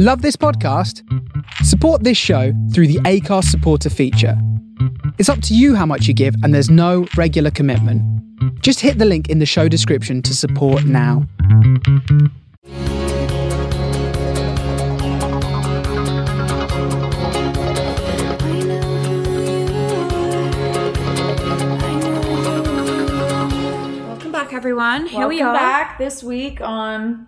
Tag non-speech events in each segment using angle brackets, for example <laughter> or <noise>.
Love this podcast? Support this show through the Acast supporter feature. It's up to you how much you give, and there's no regular commitment. Just hit the link in the show description to support now. Welcome back, everyone. Here we are. back this week on.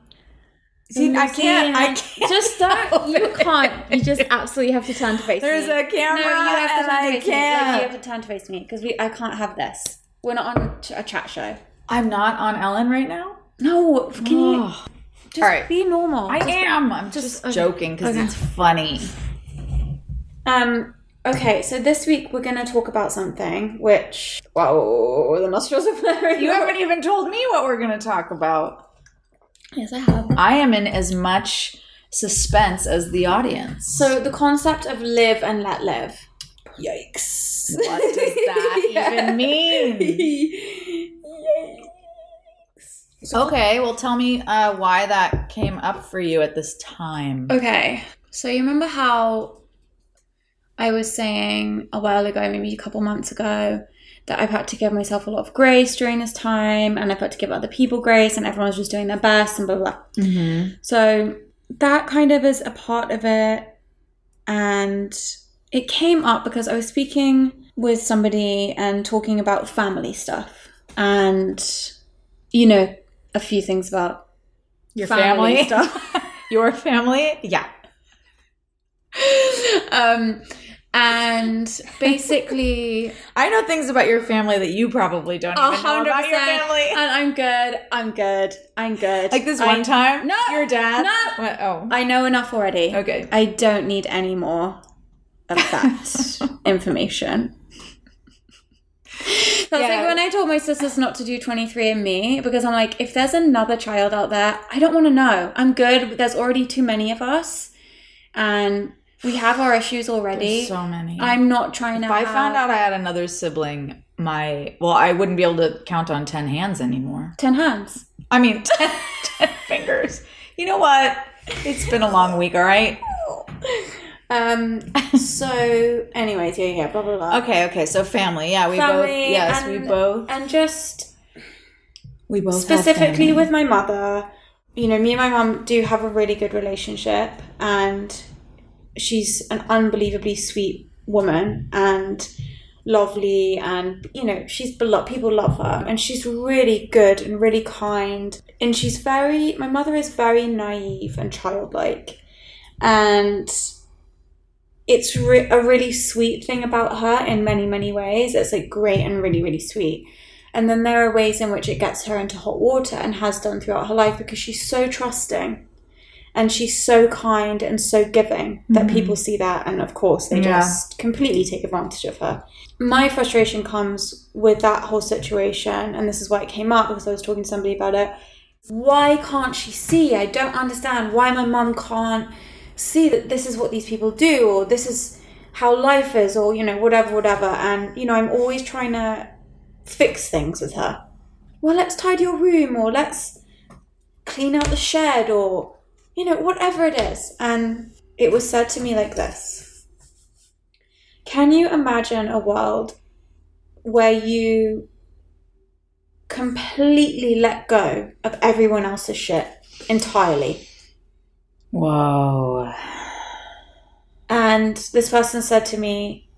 See, I can't. I can't. Just <laughs> don't. You can't. You just absolutely have to turn to face There's me. There's a camera, No, you have to and turn I to face me. Like, can't. you have to turn to face me because we. I can't have this. We're not on a chat show. I'm not on Ellen right now. No, can you just All right. be normal? I Just- am. I'm just- just okay. joking because Okay. it's funny. Um. Okay, so this week we're gonna talk about something which. Wow, the nostrils are flaring. You haven't even told me what we're going to talk about. Yes, I have. I am in as much suspense as the audience. So the concept of live and let live. yikes! What does that <laughs> even mean? <laughs> Yikes. Okay, well, tell me uh, why that came up for you at this time. Okay, so you remember how I was saying a while ago, maybe a couple months ago, that I've had to give myself a lot of grace during this time, and I've had to give other people grace, and everyone's just doing their best, and blah blah. blah. Mm-hmm. So that kind of is a part of it, and it came up because I was speaking with somebody and talking about family stuff, and you know a few things about Your family family, stuff. <laughs> Your family, yeah. <laughs> um, and basically, <laughs> I know things about your family that you probably don't even know about your family. and I'm good. I'm good. I'm good. Like this I- one time, No, your dad. no. What? Oh, I know enough already. okay. I don't need any more of that <laughs> information. That's Yeah. like when I told my sisters not to do 23andMe because I'm like, if there's another child out there, I don't want to know. I'm good. There's already too many of us, and we have our issues already. There's so many. I'm not trying to. if I have found out I had another sibling, my well, I wouldn't be able to count on ten hands anymore. ten hands. I mean, <laughs> ten, ten fingers. You know what? It's been a long week. All right. Um. So, anyways, yeah, yeah, blah blah blah. Okay. Okay. So family. Yeah, we both. Family Yes, we and- both. And just We both specifically with my mother, you know, me and my mom do have a really good relationship, and she's an unbelievably sweet woman and lovely, and you know, she's beloved. People love her, and she's really good and really kind, and she's very. My mother is very naive and childlike, and it's re- a really sweet thing about her in many many ways. It's like great and really really sweet. And then there are ways in which it gets her into hot water and has done throughout her life because she's so trusting and she's so kind and so giving that mm-hmm. people see that and of course they Yeah. just completely take advantage of her. My frustration comes with that whole situation and this is why it came up because I was talking to somebody about it. Why can't she see? I don't understand why my mum can't see that this is what these people do or this is how life is or you know whatever whatever and you know I'm always trying to fix things with her. Well, let's tidy your room or let's clean out the shed or, you know, whatever it is. And it was said to me like this Can you imagine a world where you completely let go of everyone else's shit entirely? Whoa. And this person said to me,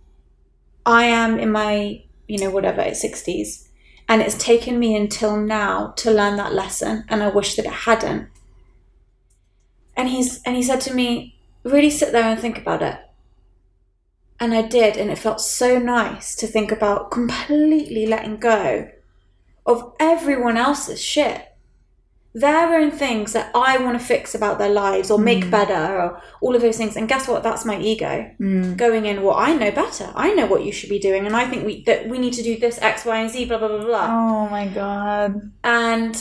I am in my, you know, whatever, 60s. And it's taken me until now to learn that lesson. And I wish that it hadn't. And he's and he said to me, really sit there and think about it. And I did, and it felt so nice to think about completely letting go of everyone else's shit. Their own things that I want to fix about their lives or make mm. better or all of those things. And guess what? That's my ego mm. going in. Well, I know better. I know what you should be doing, and I think we that we need to do this X, Y, and Z. Blah blah blah blah. Oh my god. And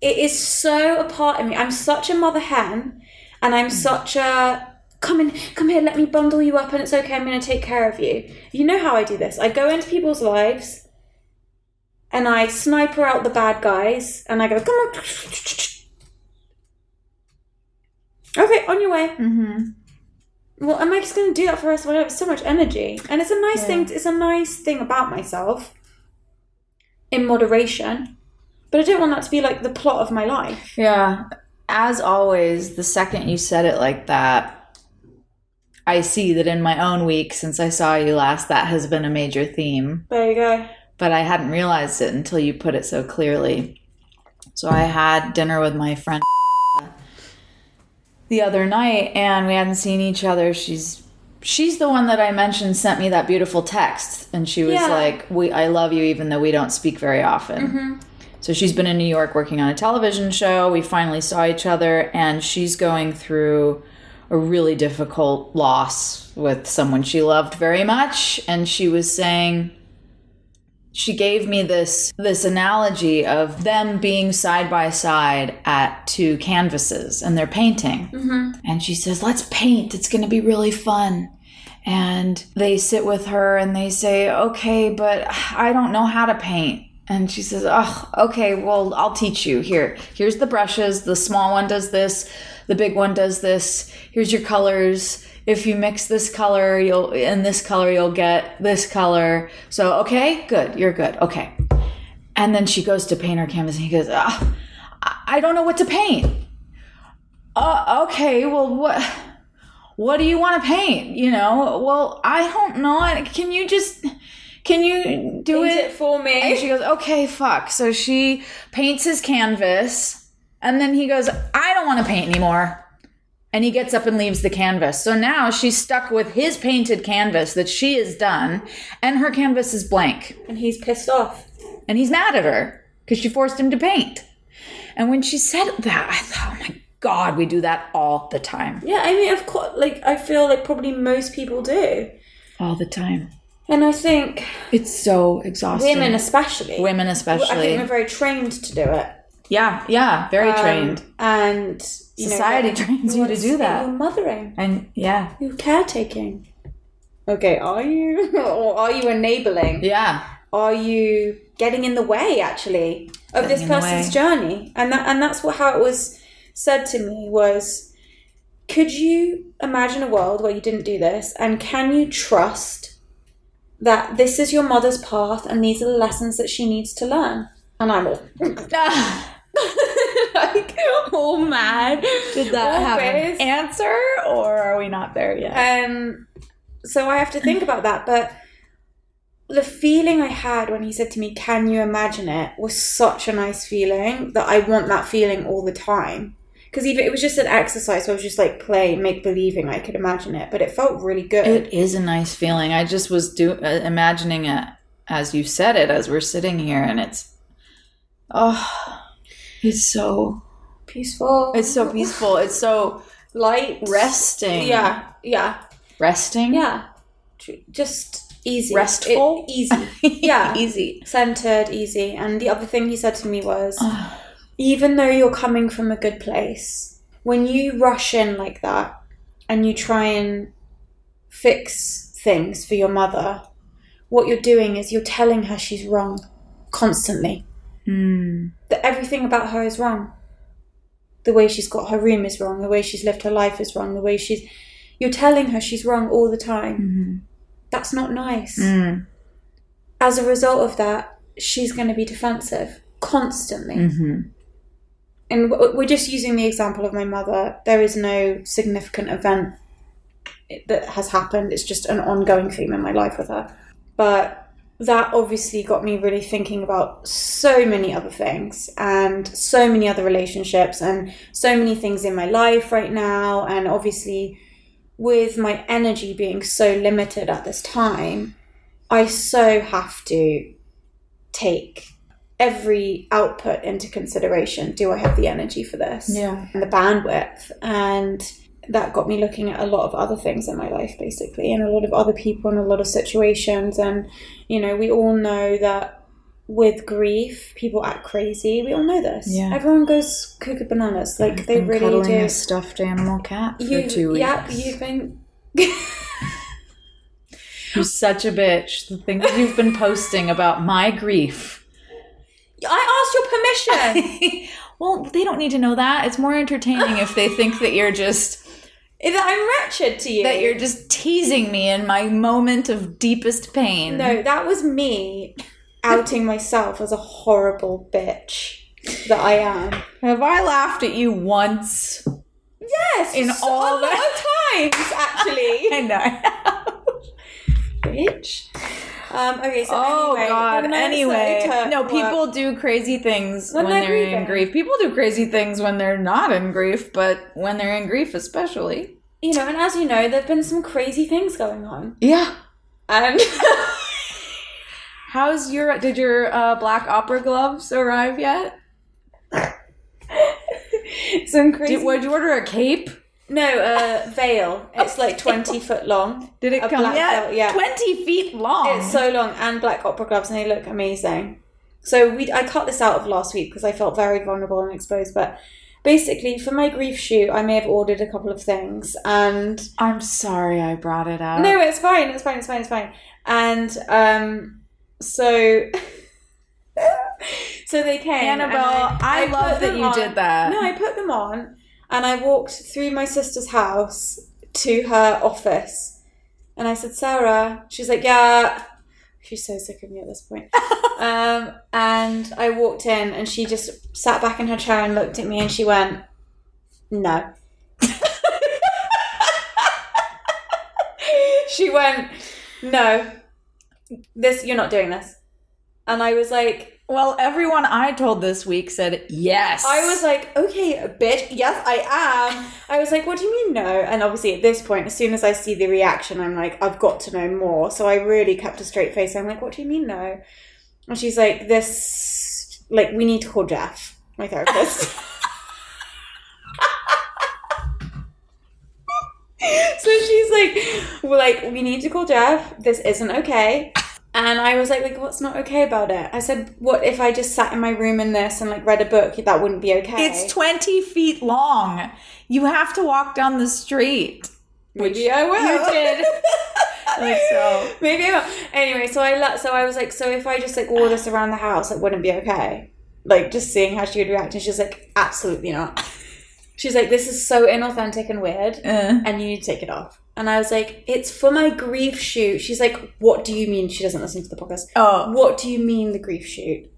it is so a part of me. I'm such a mother hen, and I'm such a come in, come here, let me bundle you up, and it's okay. I'm going to take care of you. You know how I do this. I go into people's lives, and I sniper out the bad guys, and I go, come on. Okay, on your way. Mm-hmm. Well, am I just going to do that for the rest of my life? It's so much energy, and it's a nice thing. It's a nice thing about myself, in moderation. But I don't want that to be like the plot of my life. Yeah. As always, the second you said it like that, I see that in my own week since I saw you last, that has been a major theme. There you go. But I hadn't realized it until you put it so clearly. So I had dinner with my friend the other night and we hadn't seen each other. She's she's the one that I mentioned sent me that beautiful text and she was Yeah. like, "We I love you even though we don't speak very often." Mm-hmm. So she's been in New York working on a television show. We finally saw each other and she's going through a really difficult loss with someone she loved very much. And she was saying she gave me this this analogy of them being side by side at two canvases and they're painting. Mm-hmm. And she says let's paint. It's going to be really fun. And they sit with her and they say okay but i don't know how to paint and she says oh okay well i'll teach you. Here here's the brushes. The small one does this. The big one does this. Here's your colors. If you mix this color you'll in this color you'll get this color. So okay good. You're good. Okay. And then she goes to paint her canvas and he goes I- i don't know what to paint. Uh, okay well what what do you want to paint? You know well i don't know. Can you just can you do it it for me. and she goes, okay, fuck. So she paints his canvas, and then he goes, I don't want to paint anymore. And he gets up and leaves the canvas. So now she's stuck with his painted canvas that she has done, and her canvas is blank. and he's pissed off. And he's mad at her because she forced him to paint. And when she said that, I thought, oh my God, we do that all the time. Yeah, I mean, of course, like I feel like probably most people do, All the time. And I think It's so exhausting. women especially. Women especially. I think we're very trained to do it. yeah, yeah, very Um, trained. and you know, Society that- trains you to do that. You're mothering. And yeah, You're caretaking. Okay, are you, <laughs> or are you enabling? yeah. Are you getting in the way actually of this Getting in the person's journey? And that and that's what how it was said to me was, could you imagine a world where you didn't do this, and can you trust that this is your mother's path and these are the lessons that she needs to learn? And I'm all <laughs> like all mad. Did that all have an answer, or are we not there yet? Um, so I have to think about that. But the feeling I had when he said to me, "Can you imagine it?" was such a nice feeling that I want that feeling all the time. Because even it was just an exercise, so I was just like play, make believing I could imagine it, but it felt really good. It is a nice feeling. I just was do uh, imagining it as you said it as we're sitting here, and it's oh, it's so Peaceful. it's so peaceful. It's so light, resting. Yeah, yeah, resting. yeah. Just easy, Restful? It- easy. <laughs> Yeah. easy. centered, easy. And the other thing he said to me was, even though you're coming from a good place, when you rush in like that and you try and fix things for your mother, what you're doing is you're telling her she's wrong constantly. Mm. That everything about her is wrong. The way she's got her room is wrong. The way she's lived her life is wrong. The way she's. You're telling her she's wrong all the time. That's not nice Mm. as a result of that, she's going to be defensive constantly. Mm-hmm. And we're just using the example of my mother. There is no significant event that has happened. It's just an ongoing theme in my life with her. But that obviously got me really thinking about so many other things and so many other relationships and so many things in my life right now. And obviously, with my energy being so limited at this time, I so have to take every output into consideration. Do I have the energy for this? Yeah. And the bandwidth. And that got me looking at a lot of other things in my life, basically, and a lot of other people and a lot of situations. And, you know, we all know that with grief, people act crazy. We all know this. Yeah. Everyone goes cuckoo bananas. Like, they Been really cuddling do. a stuffed animal cat for You, two weeks. yeah, you've been. <laughs> You're such a bitch. The things you've been posting about my grief. I asked your permission. <laughs> Well, they don't need to know that. It's more entertaining if they think that you're just <laughs> That I'm wretched to you. that you're just teasing me in my moment of deepest pain. No, that was me outing myself as a horrible bitch that I am. Have I laughed at you once? Yes, In all a lot of times actually, <laughs> I know. bitch. Um, okay, so oh anyway, God. Anyway, to no, people do crazy things When when, they're they're, in grief. People do crazy things when they're not in grief, but when they're in grief, especially. you know, and as you know, there've been some crazy things going on, Yeah. and How's your? Did your uh, black opera gloves arrive yet? <laughs> some crazy. Did, would you order a cape? No, a veil. It's like twenty foot long. Did it A come black yet? belt, yeah. Twenty feet long. It's so long and black opera gloves, and they look amazing. So we, I cut this out of last week because I felt very vulnerable and exposed. But basically, for my grief shoot, I may have ordered a couple of things, and I'm sorry I brought it up. no, it's fine, it's fine, it's fine, it's fine. And um, so, <laughs> so they came. Annabelle, I, put love that you on- did that. No, I put them on, and I walked through my sister's house to her office, and I said, "Sarah." She's like, "Yeah." She's so sick of me at this point. <laughs> um, and I walked in, and she just sat back in her chair and looked at me, and she went, "No." <laughs> she went, "No, this you're not doing this." And I was like, well, everyone I told this week said yes. I was like, okay, bitch, yes, I am. I was like, what do you mean no? And obviously, at this point, as soon as I see the reaction, I'm like, I've got to know more. So I really kept a straight face. I'm like, what do you mean no? And she's like, this, like, we need to call Jeff, my therapist. <laughs> so she's like, well, like, we need to call Jeff. This isn't okay. And I was like, like, what's not okay about it? I said, what if I just sat in my room in this and like read a book? That wouldn't be okay. It's 20 feet long. You have to walk down the street. Maybe I will. You did. <laughs> Like so. Maybe I will. Anyway, so I let, so I was like, so if I just like wore this around the house, it wouldn't be okay. Like just seeing how she would react, and she's like, absolutely not. She's like, this is so inauthentic and weird, Uh, and you need to take it off. And I was like, it's for my grief shoot. She's like, what do you mean? She doesn't listen to the podcast. oh. What do you mean the grief shoot?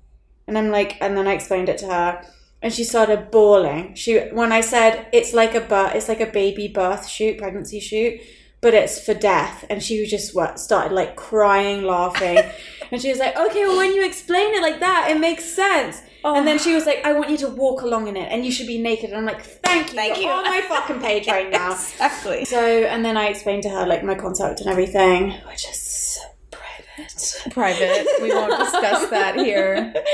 And I'm like, and then I explained it to her, and she started bawling. She when I said it's like a birth, it's like a baby birth shoot, pregnancy shoot, but it's for death, and she just what started like crying, laughing, <laughs> and she was like, okay, well when you explain it like that, it makes sense. And then she was like, I want you to walk along in it, and you should be naked. And I'm like, thank you, Thank you're you. on my fucking page right <laughs> now. Exactly. So, and then I explained to her like my concept and everything, which is private. We won't discuss that here. <laughs>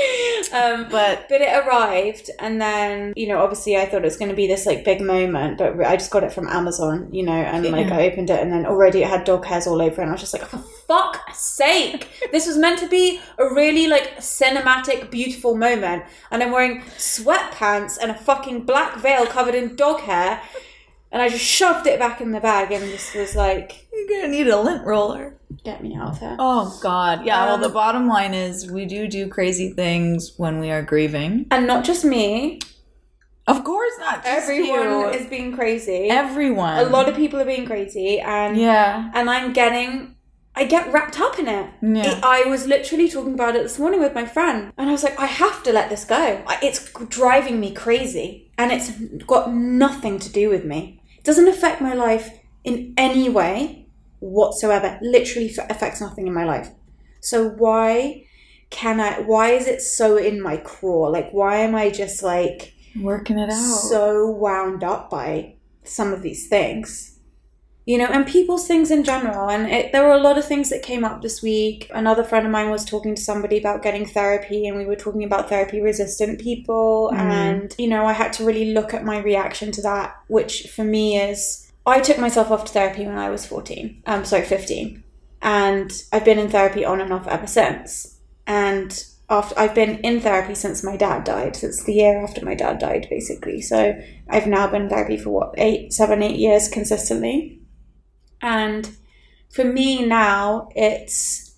Um, But but it arrived, and then you know, obviously, I thought it was going to be this like big moment, but I just got it from Amazon, you know, and like I opened it, and then already it had dog hairs all over, it, and I was just like, for fuck's sake, <laughs> this was meant to be a really like cinematic, beautiful moment, and I'm wearing sweatpants and a fucking black veil covered in dog hair. And I just shoved it back in the bag and just was like, you're gonna need a lint roller. get me out of here. Oh God. Yeah. well, Um, the bottom line is we do do crazy things when we are grieving. And not just me, Of course not. Just everyone you. is being crazy. Everyone. a lot of people are being crazy and Yeah. and I'm getting I get wrapped up in it. Yeah. It- I was literally talking about it this morning with my friend and I was like I have to let this go. It's driving me crazy and it's got nothing to do with me. It doesn't affect my life in any way whatsoever. Literally f- affects nothing in my life. So why can I why is it so in my craw? Like why am I just like Working it out. so wound up by some of these things you know and people's things in general. And it, there were a lot of things that came up this week. Another friend of mine was talking to somebody about getting therapy and we were talking about therapy resistant people. Mhm. and you know i had to really look at my reaction to that which for me is i took myself off to therapy when i was 14 um sorry 15 and i've been in therapy on and off ever since. And after I've been in therapy since my dad died, since the year after my dad died, basically. So I've now been in therapy for what eight, seven, eight years consistently, and for me now it's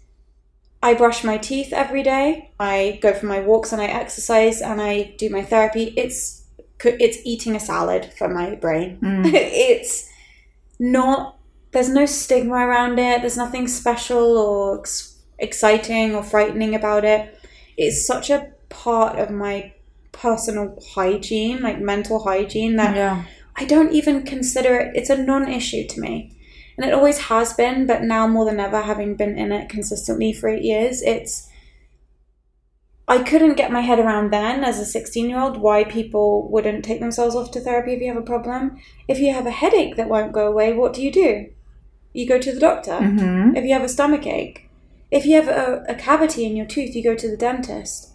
I brush my teeth every day. I go for my walks and I exercise and I do my therapy. It's it's eating a salad for my brain. Mm. <laughs> it's not there's no stigma around it. There's nothing special or ex- exciting or frightening about it. It's such a part of my personal hygiene, like mental hygiene that Yeah. I don't even consider it it's a non-issue to me. And it always has been, but now more than ever having been in it consistently for 8 years, it's I couldn't get my head around then as a 16 year old why people wouldn't take themselves off to therapy if you have a problem. If you have a headache that won't go away, what do you do? You go to the doctor. Mm-hmm. If you have a stomach ache, if you have a, a cavity in your tooth, you go to the dentist.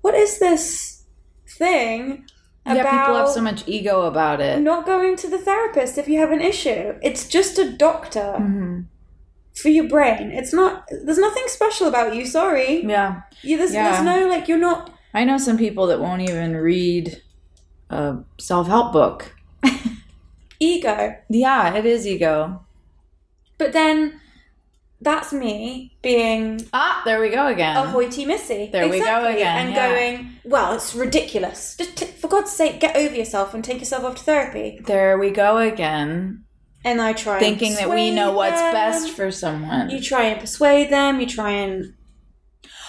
What is this thing Yeah, people have so much ego about it. not going to the therapist if you have an issue? It's just a doctor Mhm. for your brain. It's not. There's nothing special about you. Sorry. Yeah. You, there's, Yeah. there's no like you're not. I know some people that won't even read a self help book. <laughs> ego. Yeah, it is ego. But then that's me being Ah, there we go again. a hoity missy. There we go again, And yeah. going, well, it's ridiculous. Just t- for God's sake, get over yourself and take yourself off to therapy. There we go again. And I try Thinking that we know what's them. best for someone. You try and persuade them. You try and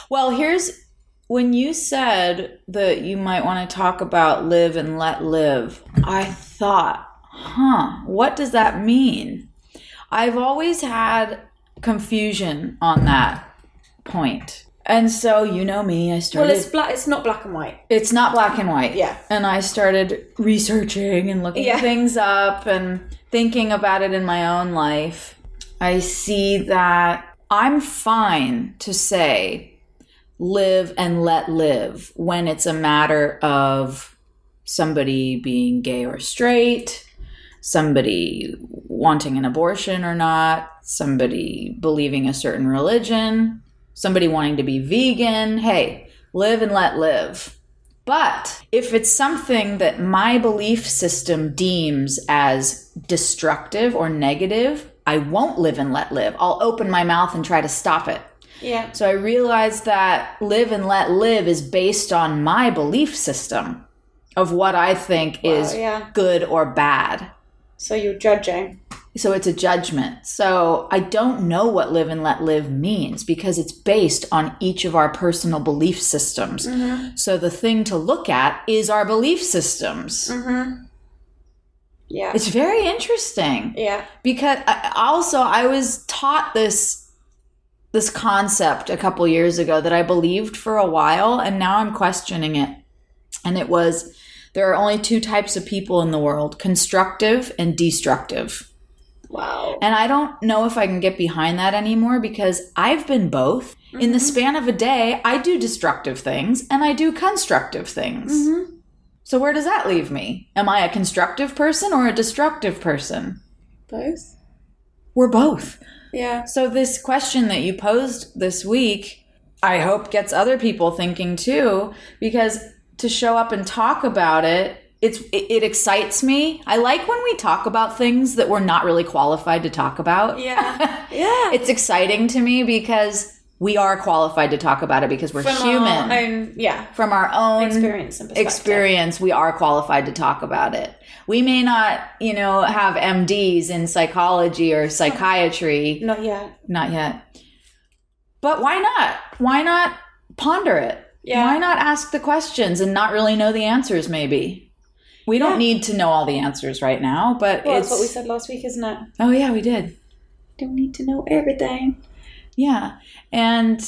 Well, here's when you said that you might want to talk about live and let live. I thought, huh, what does that mean? I've always had confusion on that point. And so, you know me, I started. well, it's black. It's not black and white. it's not black and white. Yeah. And I started researching and looking Yeah. things up and thinking about it in my own life. I see that I'm fine to say live and let live when it's a matter of somebody being gay or straight, somebody wanting an abortion or not, somebody believing a certain religion, somebody wanting to be vegan. Hey, live and let live. But if it's something that my belief system deems as destructive or negative, I won't live and let live. I'll open my mouth and try to stop it. Yeah. So I realized that live and let live is based on my belief system of what I think is yeah. good or bad. So you're judging. So it's a judgment. So I don't know what live and let live means because it's based on each of our personal belief systems. Mm-hmm. So the thing to look at is our belief systems. Mm-hmm. Yeah. It's very interesting yeah. because I, also I was taught this this concept a couple years ago that I believed for a while and now I'm questioning it. And it was there are only two types of people in the world, constructive and destructive. Wow. And I don't know if I can get behind that anymore because I've been both. In the mm-hmm. span of a day, I do destructive things and I do constructive things. Mm-hmm. So where does that leave me? Am I a constructive person or a destructive person? Both. We're both. Yeah. So this question that you posed this week, I hope gets other people thinking too because to show up and talk about it it's it, it excites me. I like when we talk about things that we're not really qualified to talk about. Yeah. <laughs> Yeah. it's exciting to me because we are qualified to talk about it because we're From human. Our yeah. From our own Experience experience, we are qualified to talk about it. We may not, you know, have MDs in psychology or psychiatry, Not yet. not yet. But why not? Why not ponder it? Yeah. Why not ask the questions and not really know the answers, maybe? We don't Yeah. need to know all the answers right now, but Well, it's. that's what we said last week, isn't it? Oh, yeah, we did. Don't need to know everything. Yeah. And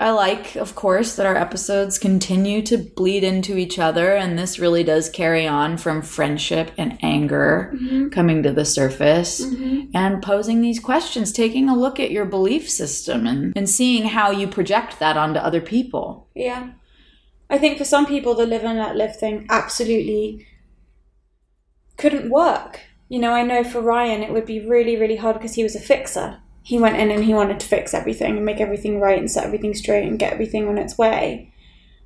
I like, of course, that our episodes continue to bleed into each other. And this really does carry on from friendship and anger mm-hmm. coming to the surface mm-hmm. and posing these questions, taking a look at your belief system and, and seeing how you project that onto other people. Yeah. I think for some people, the live and let live thing absolutely couldn't work. You know, I know for Ryan, it would be really, really hard because he was a fixer. He went in and he wanted to fix everything and make everything right and set everything straight and get everything on its way.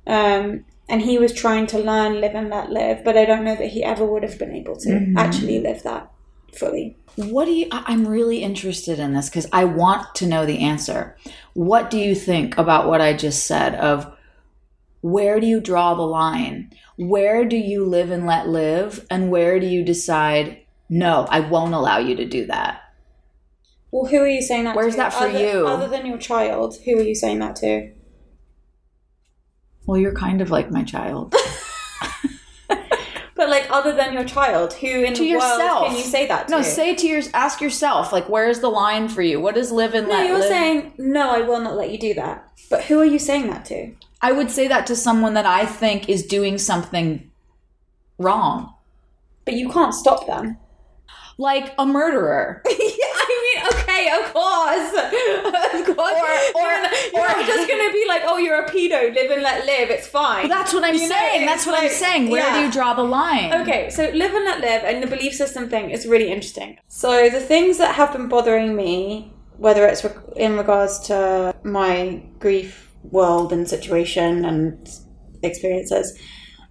Um, and he was trying to learn live and let live, but I don't know that he ever would have been able to actually live that fully. What do you? I'm really interested in this because I want to know the answer. What do you think about what I just said? Of where do you draw the line? Where do you live and let live, and where do you decide? No, I won't allow you to do that. Well, who are you saying that Where's to? that for other, you? Other than your child, who are you saying that to? Well, you're kind of like my child. <laughs> But like, other than your child, who in to the yourself. world can you say that to? No, say to your. Ask yourself, like, where's the line for you? What is live and No, let you're live? saying no. I will not let you do that. But who are you saying that to? I would say that to someone that I think is doing something wrong, But you can't stop them. like a murderer. yeah, <laughs> <laughs> I mean, okay, of course, <laughs> of course. Or- or- you're, you're just gonna be like, oh, you're a pedo, live and let live. It's fine. That's what I'm You saying. it's That's what I'm saying. Where do you draw the line? Okay, so live and let live and the belief system thing is really interesting. So the things that have been bothering me, whether it's in regards to my grief world and situation and experiences,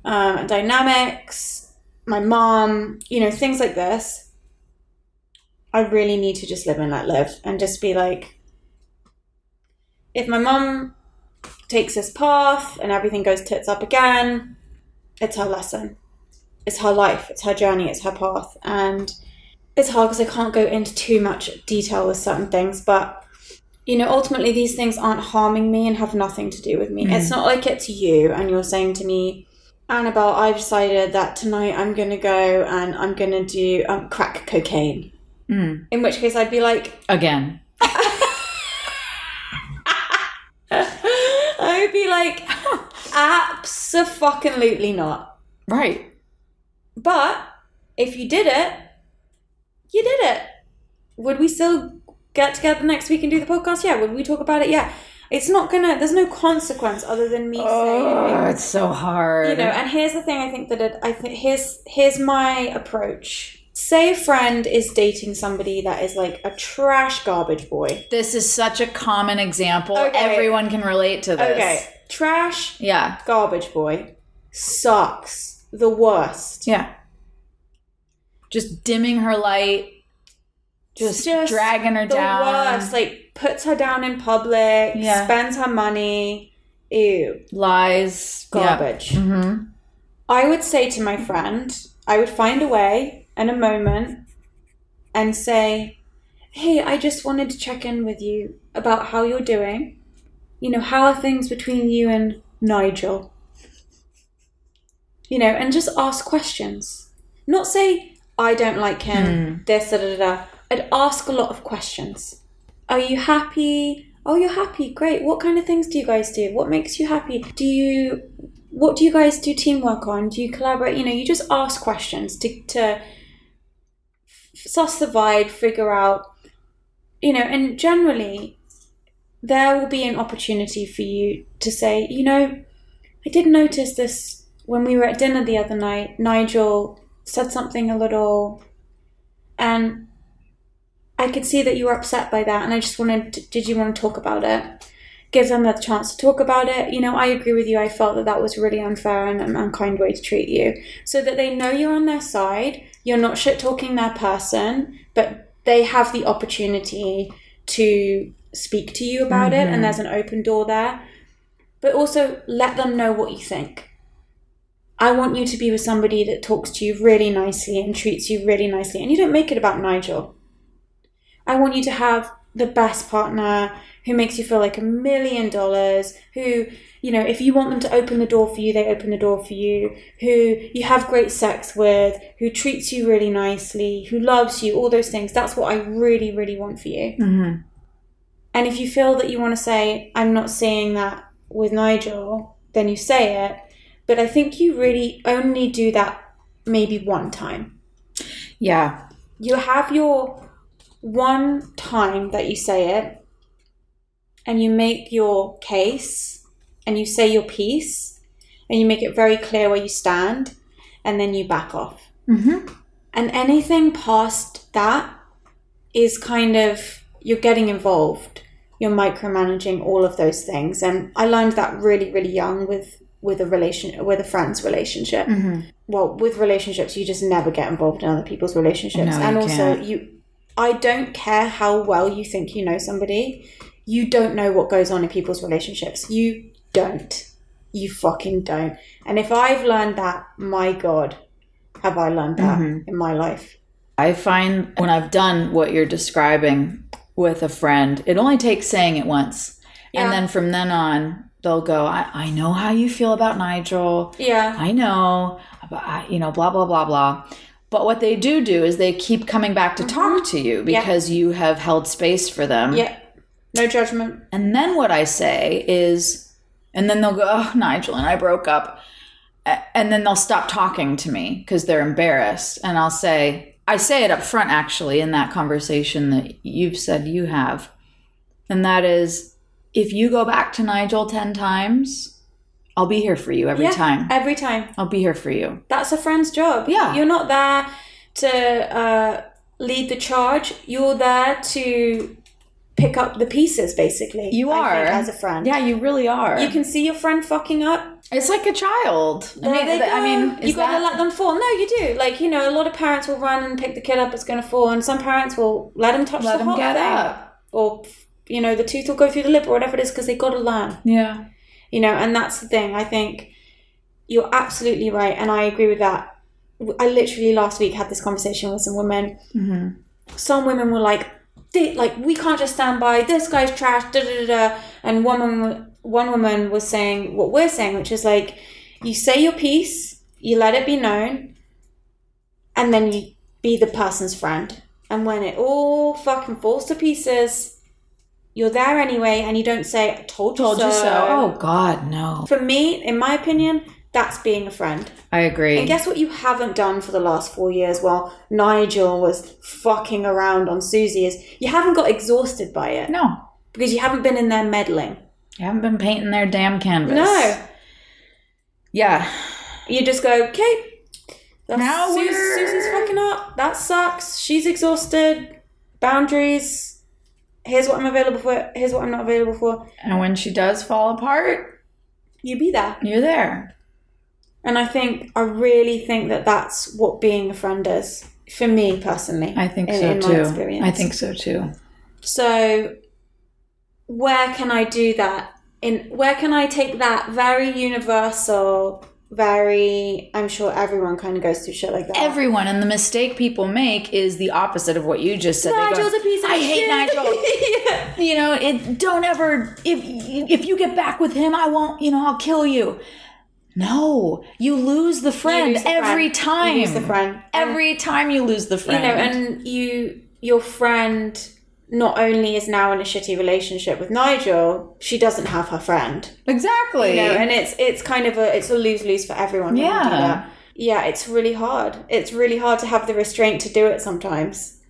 um, dynamics, my mom, you know, things like this, I really need to just live and let live and just be like, if my mom takes this path and everything goes tits up again, it's her lesson. It's her life, it's her journey, it's her path, and it's hard because I can't go into too much detail with certain things, but you know, ultimately these things aren't harming me and have nothing to do with me. It's not like it's you and you're saying to me, Annabelle, I've decided that tonight I'm gonna go and I'm gonna do um, crack cocaine. Mm. In which case I'd be like, Again. <laughs> I would be like, absolutely not. Right. But if you did it, you did it. Would we still get together next week and do the podcast? Yeah. Would we talk about it? Yeah. It's not gonna. There's no consequence other than me Oh, saying. it's so hard. You know. And here's the thing. I think that it, I think here's here's my approach. Say a friend is dating somebody that is like a trash garbage boy. this is such a common example. Okay. Everyone can relate to this. Okay. Trash Yeah. garbage boy sucks. The worst. Yeah. Just dimming her light, just, Just dragging her the down. worst. Like puts her down in public, Yeah. spends her money. Ew, Lies. garbage. Yeah. Mm-hmm. I would say to my friend, I would find a way and a moment and say, Hey, I just wanted to check in with you about how you're doing. You know, how are things between you and Nigel? You know, and just ask questions. Not say, I don't like him, this, da, da, da, da. I'd ask a lot of questions. Are you happy? Oh, you're happy. Great. What kind of things do you guys do? What makes you happy? Do you what do you guys do teamwork on? Do you collaborate? You know, you just ask questions to to suss the vibe, figure out, you know, and generally there will be an opportunity for you to say, you know, I did notice this when we were at dinner the other night. Nigel said something a little, and I could see that you were upset by that, and I just wanted. To, did you want to talk about it? Give them the chance to talk about it. You know, I agree with you. I felt that that was really unfair and an unkind way to treat you, so that they know you're on their side. You're not shit talking their person, but they have the opportunity to speak to you about it, and mm-hmm. there's an open door there. But also let them know what you think. I want you to be with somebody that talks to you really nicely and treats you really nicely. And you don't make it about Nigel. I want you to have the best partner who makes you feel like a million dollars, who, you know, if you want them to open the door for you, they open the door for you, who you have great sex with, who treats you really nicely, who loves you, all those things. That's what I really, really want for you. Mm-hmm. And if you feel that you want to say, I'm not seeing that with Nigel, then you say it. But I think you really only do that maybe one time. Yeah. You have your one time that you say it, and you make your case, and you say your piece, and you make it very clear where you stand, and then you back off. Mm-hmm. And anything past that is kind of you're getting involved. You're micromanaging all of those things. And I learned that really, really young with with a relation with a friend's relationship. Mm-hmm. Well, with relationships, you just never get involved in other people's relationships, No, and also can't. you. I don't care how well you think you know somebody. You don't know what goes on in people's relationships. You don't. You fucking don't. And if I've learned that, my God, have I learned that Mm-hmm. in my life? I find when I've done what you're describing with a friend, it only takes saying it once. Yeah. And then from then on, they'll go, I, I know how you feel about Nigel. Yeah. I know, but I, you know, blah, blah, blah, blah. But what they do do is they keep coming back to talk mm-hmm. to you because you have held space for them. Yeah. No judgment. And then what I say is, and then they'll go, oh, Nigel and I broke up. And then they'll stop talking to me because they're embarrassed. And I'll say, I say it up front actually in that conversation that you've said you have. And that is, if you go back to Nigel 10 times, I'll be here for you every yeah. time. Every time. I'll be here for you. That's a friend's job. Yeah. You're not there to uh, lead the charge. You're there to pick up the pieces, basically. You are. think, as a friend. Yeah, you really are. You can see your friend fucking up. it's like a child. I mean, they th- I mean, you gotta that- let them fall. No, you do. Like you know, a lot of parents will run and pick the kid up. It's gonna fall, and some parents will let them touch let the them hot get thing, up. or you know, the tooth will go through the lip or whatever it is because they gotta learn. Yeah. You know and that's the thing. I think you're absolutely right and i agree with that. I literally last week had this conversation with some women. Mm-hmm. some women were like like we can't just stand by. This guy's trash da, da, da, da. and one woman one woman was saying what we're saying which is like you say your piece you let it be known and then you be the person's friend. And when it all fucking falls to pieces you're there anyway and you don't say I told you Told so you so. Oh, God, no. for me, in my opinion, that's being a friend. I agree. And guess what you haven't done for the last four years while Nigel was fucking around on Susie is you haven't got exhausted by it no. because you haven't been in there meddling. You haven't been painting their damn canvas. No. Yeah. You just go, okay, that's Now Susie's fucking up. That sucks. She's exhausted. Boundaries. Here's what I'm available for. Here's what I'm not available for. And when she does fall apart, You be there. you're there. And I think, I really think that that's what being a friend is. For me personally. I think in- so in my too. experience. I think so too. So, where can I do that? In where can I take that very universal, very? I'm sure everyone kind of goes through shit like that. Everyone and the mistake people make is the opposite of what you just said. They go, Nigel's a piece of I shit. hate Nigel. <laughs> yeah. you know, it don't ever if if you get back with him, I won't, you know, I'll kill you. No, you lose the friend lose the every friend. time. You lose the friend. Every time you lose the friend. You know, and you, your friend, not only is now in a shitty relationship with Nigel, she doesn't have her friend. exactly. You know, and it's it's kind of a it's a lose lose for everyone. when you do Yeah. that. yeah, it's really hard. It's really hard to have the restraint to do it sometimes.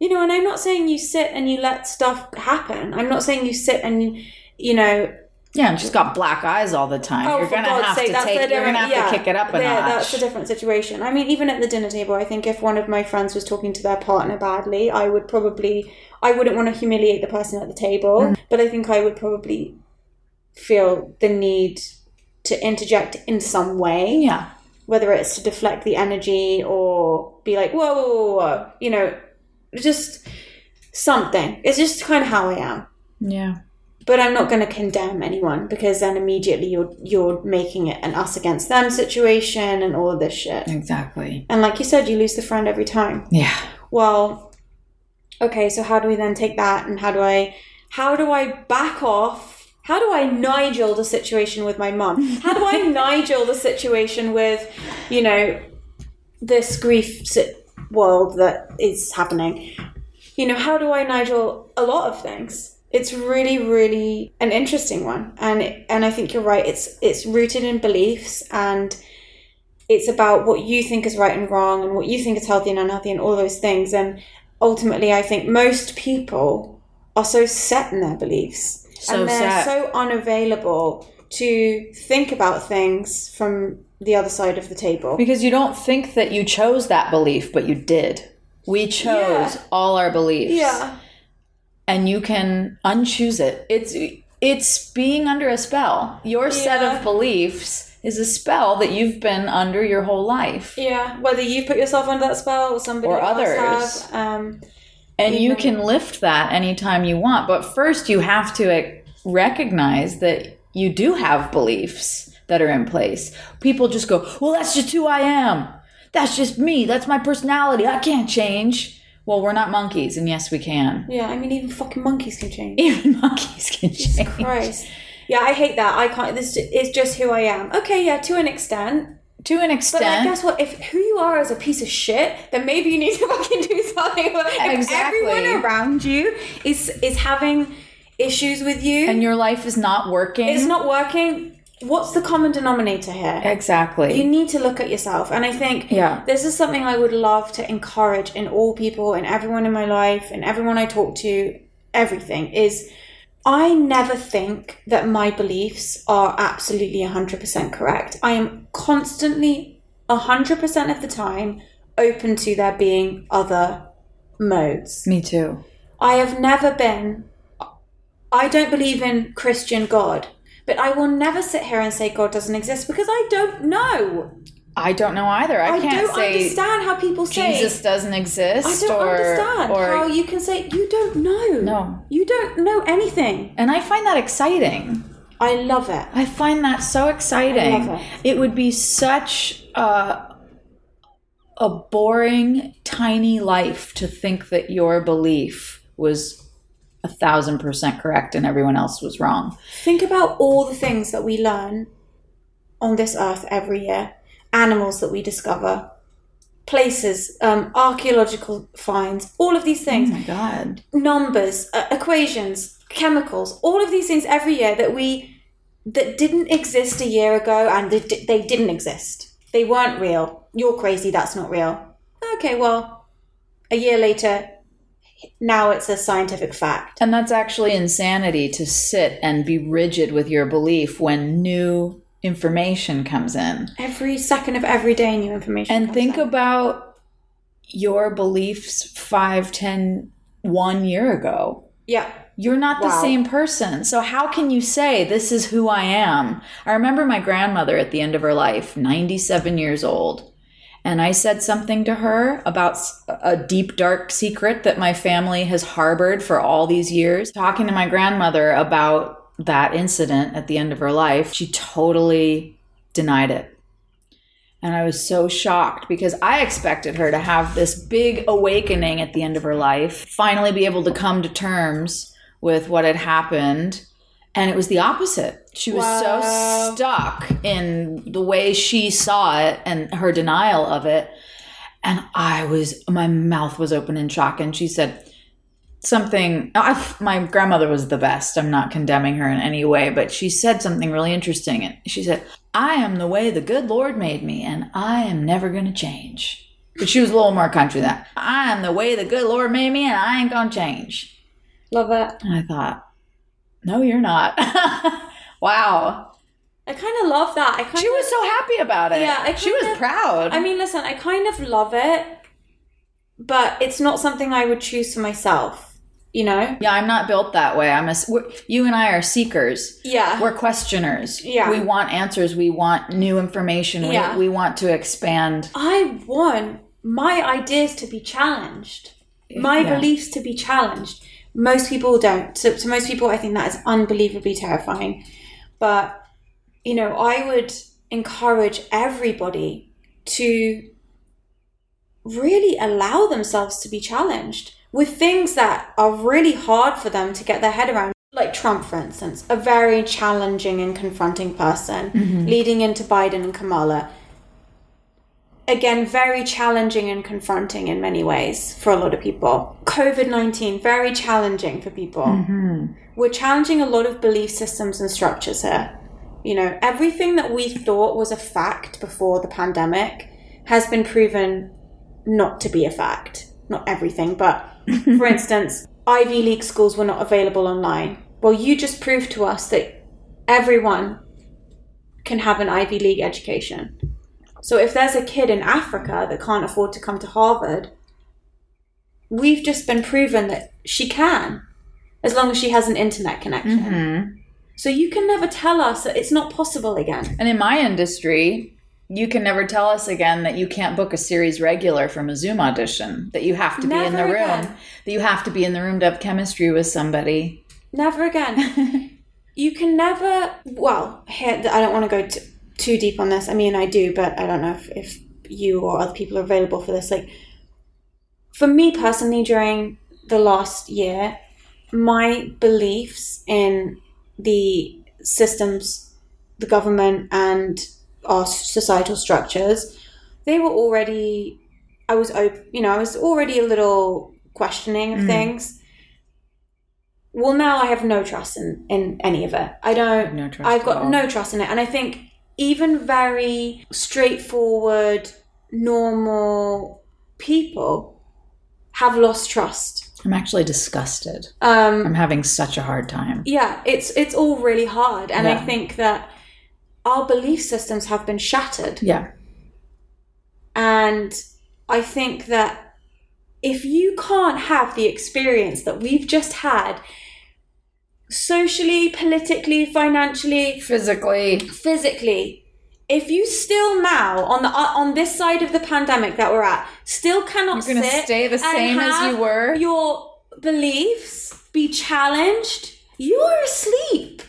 You know, and I'm not saying you sit and you let stuff happen. I'm not saying you sit and you know, yeah, and she's got black eyes all the time. oh, you're gonna God's have sake, to take. You're gonna have yeah, to kick it up a yeah, notch. That's a different situation. I mean, even at the dinner table, I think if one of my friends was talking to their partner badly, I would probably, I wouldn't want to humiliate the person at the table, Mm. but I think I would probably feel the need to interject in some way. yeah, whether it's to deflect the energy or be like, whoa, whoa, whoa, whoa, you know, just something. It's just kind of how I am. yeah, But I'm not going to condemn anyone because then immediately you're you're making it an us against them situation and all of this shit. exactly. And like you said, you lose the friend every time. Yeah, Well, okay, so how do we then take that and how do I how do I back off? How do I Nigel the situation with my mum? How do I <laughs> Nigel the situation with, you know, this grief world that is happening? You know, how do I Nigel a lot of things? It's really, really an interesting one, and and I think you're right. It's it's rooted in beliefs and it's about what you think is right and wrong and what you think is healthy and unhealthy and all those things and ultimately i think most people are so set in their beliefs So and they're set. so unavailable to think about things from the other side of the table because you don't think that you chose that belief, but you did. We chose Yeah. all our beliefs. yeah and you can unchoose it. It's it's being under a spell. Your set of beliefs is a spell that you've been under your whole life. Yeah, whether you put yourself under that spell or somebody Or else others. has, um, And you Even- can lift that anytime you want. But first, you have to recognize that you do have beliefs that are in place. People just go, well, that's just who I am. That's just me. That's my personality. I can't change. Well, we're not monkeys. And yes, we can. yeah, I mean, even fucking monkeys can change. Even <laughs> monkeys can change. Christ. Yeah, I hate that. I can't. This is just who I am. Okay, yeah, to an extent. To an But extent. like, guess what? If who you are is a piece of shit, then maybe you need to <laughs> fucking do something. If Exactly. everyone around you is is having issues with you, and your life is not working. it's not working. What's the common denominator here? Exactly. You need to look at yourself. And I think Yeah. this is something I would love to encourage in all people and everyone in my life and everyone I talk to, everything is I never think that my beliefs are absolutely 100% correct. I am constantly 100% of the time open to there being other modes. Me too. I have never been. I don't believe in Christian God, but I will never sit here and say God doesn't exist because I don't know. I don't know either. I, I, can't don't say understand how people say. Jesus doesn't exist. I don't or, understand or, how you can say you don't know. No. you don't know anything. And I find that exciting. I love it. I find that so exciting. I love it. would be such a, a boring, tiny life to think that your belief was a thousand percent correct and everyone else was wrong. Think about all the things that we learn on this earth every year. Animals that we discover, places, um, archaeological finds, all of these things. my God. numbers, uh, equations, chemicals, all of these things every year that we that didn't exist a year ago and they, they didn't exist. They weren't real. You're crazy. That's not real. Okay, well, a year later, now it's a scientific fact. And that's actually insanity to sit and be rigid with your belief when new information comes in. Every second of every day, new information. And think out. about your beliefs five, ten, one year ago. yeah, You're not the Wow. same person. So, how can you say, This is who I am? I remember my grandmother at the end of her life, 97 years old. And I said something to her about a deep, dark secret that my family has harbored for all these years. Talking to my grandmother about that incident at the end of her life, she totally denied it. And I was so shocked because I expected her to have this big awakening at the end of her life, finally be able to come to terms with what had happened. And it was the opposite. She was Wow. so stuck in the way she saw it and her denial of it. And I was, my mouth was open in shock. And she said, something I, my grandmother was the best i'm not condemning her in any way but she said something really interesting And she said i am the way the good lord made me and i am never going to change but she was a little more country than that i am the way the good lord made me and i ain't going to change love that. and i thought no you're not <laughs> wow I kind of love that. I kind she was so happy about it Yeah, I she was of- proud I mean, listen, I kind of love it, but it's not something I would choose for myself. You know? yeah i'm not built that way i'm a. you and i are seekers Yeah. we're questioners. Yeah. We want answers. We want new information. We, Yeah. we want to expand. I want my ideas to be challenged, my Yeah. beliefs to be challenged. Most people don't. So, to most people, I think that is unbelievably terrifying. But, you know, I would encourage everybody to really allow themselves to be challenged with things that are really hard for them to get their head around. Like Trump, for instance, a very challenging and confronting person, mm-hmm. leading into Biden and Kamala again very challenging and confronting in many ways for a lot of people. Covid-19 very challenging for people. Mm-hmm. We're challenging a lot of belief systems and structures here. You know everything that we thought was a fact before the pandemic has been proven not to be a fact. Not everything but <laughs> for instance ivy league schools were not available online. Well you just proved to us that everyone can have an ivy league education so if there's a kid in Africa that can't afford to come to Harvard, we've just been proven that she can, as long as she has an internet connection. Mm-hmm. So you can never tell us that it's not possible again. And in my industry, you can never tell us again that you can't book a series regular from a Zoom audition, that you have to be in the Never room, again. that you have to be in the room to have chemistry with somebody. Never again. <laughs> you can never. Well, here I don't want to go t- too deep on this. I mean, I do, but I don't know if, if you or other people are available for this. Like, for me personally, during the last year, my beliefs in the systems, the government, and our societal structures, they were already. I was open. You know, I was already a little questioning of Mhm. things well now i have no trust in in any of it i don't No trust i've got no trust in it and i think even very straightforward normal people have lost trust I'm actually disgusted. um I'm having such a hard time. yeah it's it's all really hard and i think that our belief systems have been shattered Yeah. And I think that if you can't have the experience that we've just had, socially, politically, financially, Physically. physically, if you still now on the uh, on this side of the pandemic that we're at still cannot You're sit stay the same as you were? your beliefs be challenged, you are asleep.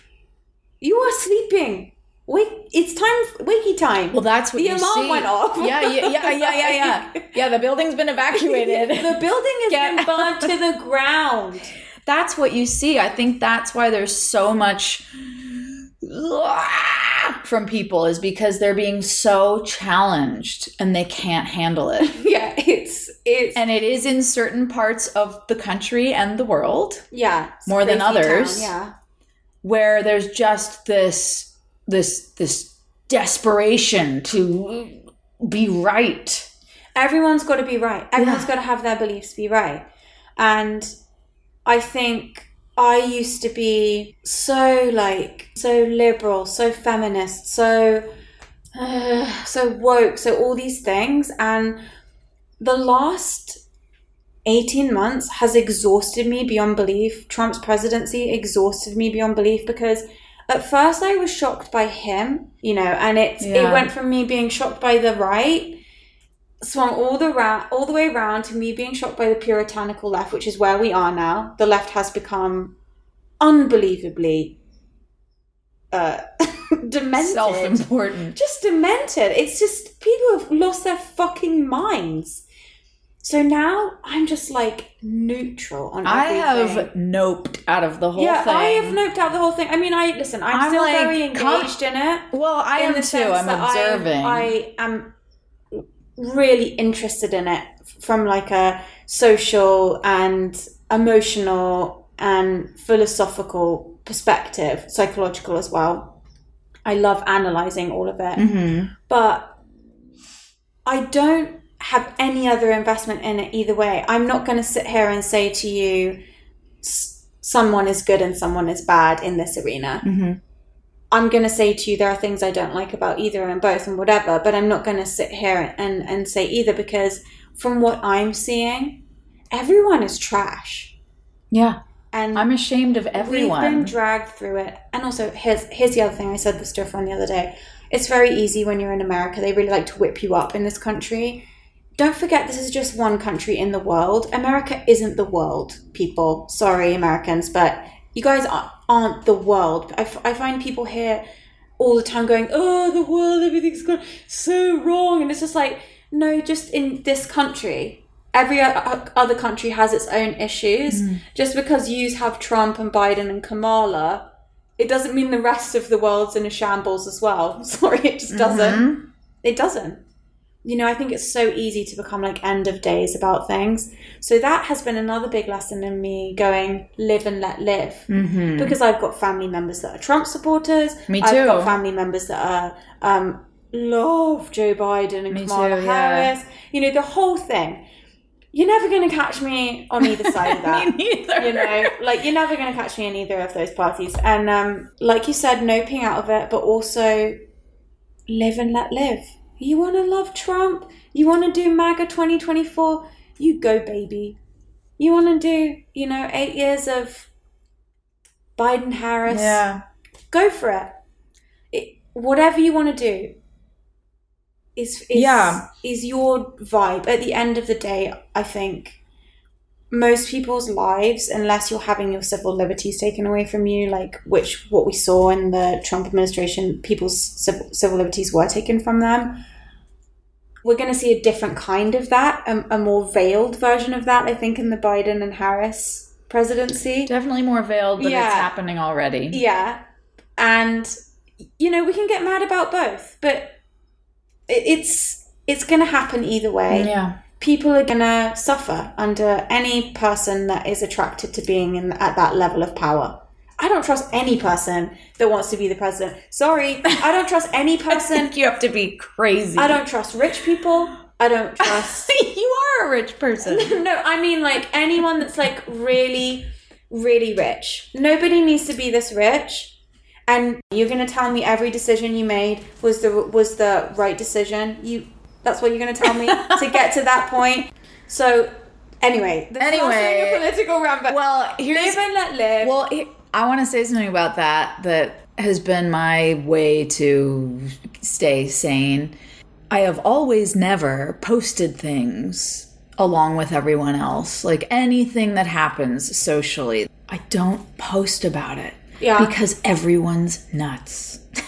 You are sleeping. Wake! It's time. Wakey time. Well, that's what The you alarm see. went off. Yeah, yeah, yeah, yeah, yeah, yeah. Yeah, <laughs> the building's been evacuated. the building has Get been burned to the ground. That's what you see. I think that's why there's so much from people is because they're being so challenged and they can't handle it. <laughs> Yeah, it's it's And it is in certain parts of the country and the world yeah more than others. town, yeah, where there's just this this this desperation to be right. everyone's got to be right. Everyone's Yeah. got to have their beliefs be right. And I think I used to be so like so liberal, so feminist, so uh, <sighs> so woke, so all these things and the last 18 months has exhausted me beyond belief. Trump's presidency exhausted me beyond belief because at first I was shocked by him, you know, and it Yeah. it went from me being shocked by the right swung all the ra- all the way around to me being shocked by the puritanical left, which is where we are now. The left has become unbelievably uh, <laughs> demented Self-important. just demented. It's just people have lost their fucking minds. So now I'm just like neutral on I everything. have noped out of the whole yeah, thing. I have noped out the whole thing. I mean, I listen. I'm, I'm still like, very engaged in it. well, I am too. I'm that I- observing. I, am really interested in it from like a social and emotional and philosophical perspective, psychological as well. I love analyzing all of it Mhm. but I don't have any other investment in it either way. I'm not going to sit here and say to you, someone is good and someone is bad in this arena. Mhm. I'm going to say to you, there are things I don't like about either and both and whatever, but I'm not going to sit here and, and say either because from what I'm seeing, everyone is trash. Yeah, And I'm ashamed of everyone. We've been dragged through it. And also, here's here's the other thing. I said this to a friend the other day. It's very easy when you're in America. They really like to whip you up in this country. Don't forget, this is just one country in the world. America isn't the world, people. Sorry, Americans, but you guys aren't- aren't the world. I, f- I find people here all the time going, "Oh, the world, everything's gone so wrong," and it's just like, no, just in this country. Every other country has its own issues. Just because you have Trump and Biden and Kamala, it doesn't mean the rest of the world's in a shambles as well. <laughs> Sorry, it just doesn't. Mhm. It doesn't. You know, I think it's so easy to become like end of days about things. So that has been another big lesson in me going live and let live. Mhm. Because I've got family members that are Trump supporters. Me too. I've got family members that are um, love Joe Biden and Me Kamala too, yeah. Harris. You know, the whole thing. You're never going to catch me on <laughs> either side of that Me neither. you know, like you're never going to catch me in either of those parties. And um, like you said, noping out of it, but also live and let live. You want to love Trump? You want to do MAGA 2024? You go, baby. You want to do, you know, eight years of Biden Harris? Yeah. go for it. it whatever you want to do is, is Yeah. is your vibe. At the end of the day, I think most people's lives, unless you're having your civil liberties taken away from you, like which what we saw in the Trump administration, people's civil, civil liberties were taken from them. We're going to see a different kind of that, a, a more veiled version of that, I think, in the Biden and Harris presidency. Definitely more veiled, but Yeah. it's happening already. Yeah. And you know, we can get mad about both, but it, it's it's going to happen either way. Yeah. People are going to suffer under any person that is attracted to being in at that level of power. I don't trust any person that wants to be the president. Sorry, I don't trust any <laughs> person. you have to be crazy. I don't trust rich people. I don't trust <laughs> you are a rich person. <laughs> no, I mean like anyone that's like really, really rich. Nobody needs to be this rich. And you're gonna tell me every decision you made was the was the right decision. You that's what you're gonna tell me <laughs> to get to that point. So anyway, this is also Anyway, political but well, here's live and let live. Well, I want to say something about that that has been my way to stay sane. I have always never posted things along with everyone else. Like anything that happens socially, I don't post about it. Yeah. Because everyone's nuts. <laughs>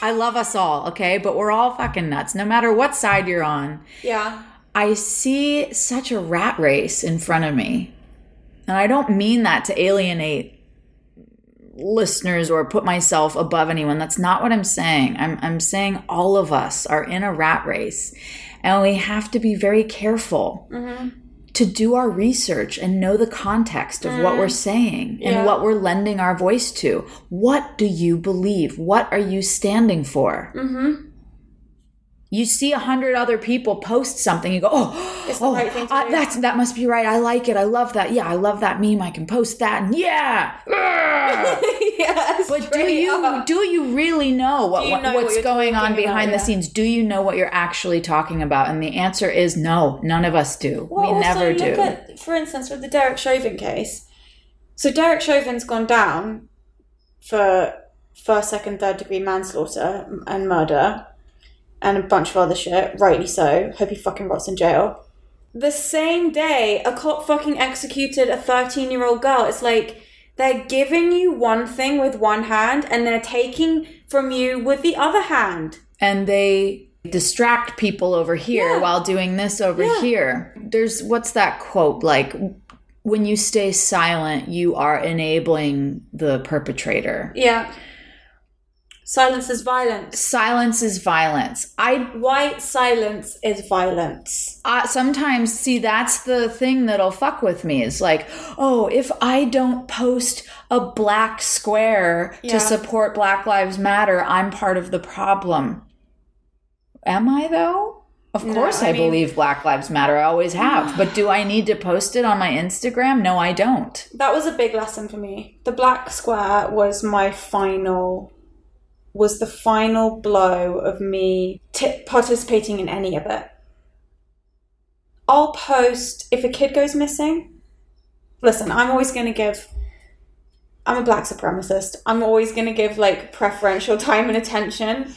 I love us all, okay? But we're all fucking nuts, no matter what side you're on. yeah. I see such a rat race in front of me. And I don't mean that to alienate listeners or put myself above anyone. That's not what I'm saying. I'm, I'm saying all of us are in a rat race and we have to be very careful mm-hmm. To do our research and know the context of what we're mm. saying and what we're lending our voice to. What do you believe? What are you standing for? Mm-hmm. You see a hundred other people post something, you go, "Oh, It's the oh, right thing to uh, that's that must be right. I like it. I love that. Yeah, I love that meme. I can post that, and yeah." <laughs> Yeah. But do you up. do you really know what, you know what's you're going on behind about, the yeah. scenes? Do you know what you're actually talking about? And the answer is no. None of us do. Well, we never do. At, for instance, with the Derek Chauvin case. So Derek Chauvin's gone down for first, second, third degree manslaughter and murder, and a bunch of other shit. Rightly so. Hope he fucking rots in jail. The same day, a cop fucking executed a thirteen-year-old girl. It's like they're giving you one thing with one hand, and they're taking from you with the other hand. and they distract people over here Yeah. while doing this over Yeah. here. There's what's that quote like when you stay silent, you are enabling the perpetrator. Yeah. Silence is violence. Silence is violence. I White silence is violence. uh, sometimes see that's the thing that'll fuck with me is like, oh, if I don't post a black square Yeah. to support Black Lives Matter, I'm part of the problem. Am I though? Of No, course, I I, mean- believe Black Lives Matter. I always have. but do I need to post it on my Instagram? No, I don't. That was a big lesson for me. The black square was my final, was the final blow of me t- participating in any of it. I'll post if a kid goes missing. Listen, I'm always going to give. I'm a black supremacist. I'm always going to give like preferential <laughs> time and attention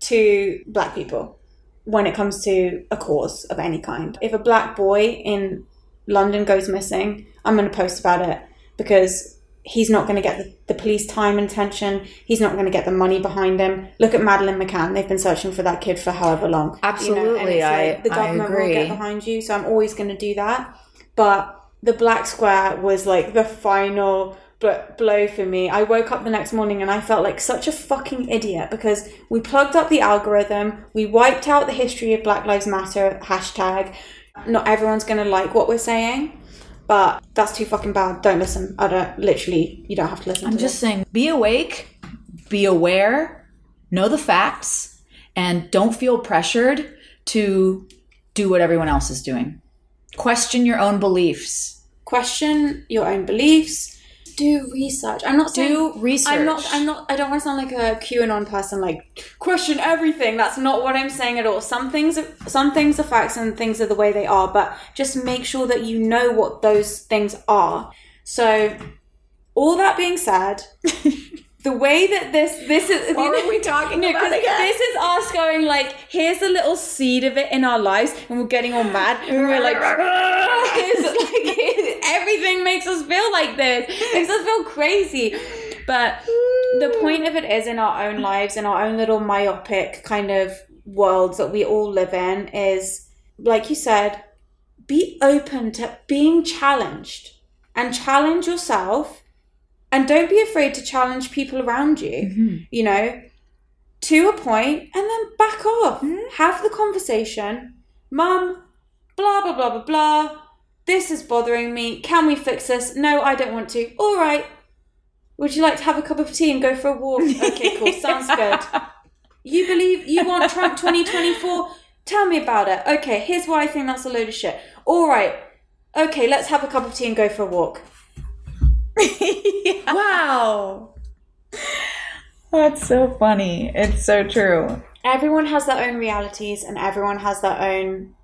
to black people when it comes to a cause of any kind. If a black boy in London goes missing, I'm going to post about it because he's not going to get the, the police time and attention. He's not going to get the money behind him. Look at Madeleine McCann. They've been searching for that kid for however long. Absolutely, it's I- the I government will get behind you. So I'm always going to do that. But the black square was like the final bl- blow for me. I woke up the next morning and I felt like such a fucking idiot because we plugged up the algorithm, we wiped out the history of Black Lives Matter hashtag. Not everyone's gonna like what we're saying, but that's too fucking bad. Don't listen. I don't. Literally, you don't have to listen. I'm to just saying, be awake, be aware, know the facts, and don't feel pressured to do what everyone else is doing. Question your own beliefs. question your own beliefs. Do research. I'm not saying Do research. I'm not. I'm not. I don't want to sound like a QAnon person. Like question everything. That's not what I'm saying at all. Some things, are, some things are facts, and things are the way they are. But just make sure that you know what those things are. So, all that being said, <laughs> the way that this this is What were we talking <laughs> No, about again? This is us going like, here's a little seed of it in our lives, and we're getting all mad, and we're like, <laughs> <laughs> like everything makes us feel like this, makes us feel crazy. But the point of it is, in our own lives, in our own little myopic kind of worlds that we all live in, is like you said, be open to being challenged and challenge yourself and don't be afraid to challenge people around you mm-hmm. you know to a point and then back off. Mm-hmm. Have the conversation. Mum blah blah blah blah blah. This is bothering me. Can we fix this? No i don't want to. All right. Would you like to have a cup of tea and go for a walk? Okay cool. <laughs> Sounds good. You believe you want Trump 2024? Tell me about it. Okay, here's why I think that's a load of shit. All right. Okay, let's have a cup of tea and go for a walk. <laughs> Wow. That's so funny. It's so true. Everyone has their own realities and everyone has their own.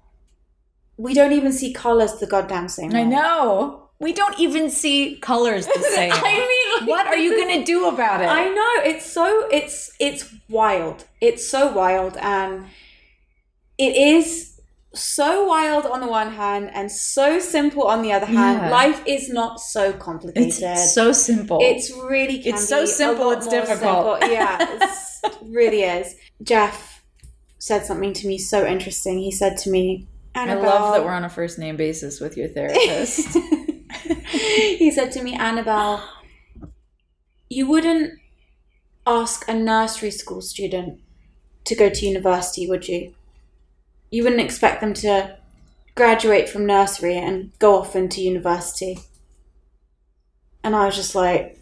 We don't even see colors the goddamn same way. I know. We don't even see colors the <laughs> same. I mean, like, what are you going to do about it? I know it's so it's it's wild. It's so wild, and it is so wild on the one hand and so simple on the other hand. Yeah. Life is not so complicated. it's so simple. It's really It's so simple, it's difficult. simple. <laughs> Yeah, it really is. Jeff said something to me so interesting. He said to me, I Annabelle, love that we're on a first name basis with your therapist. <laughs> he said to me, Annabelle, you wouldn't ask a nursery school student to go to university, would you? You wouldn't expect them to graduate from nursery and go off into university. And I was just like,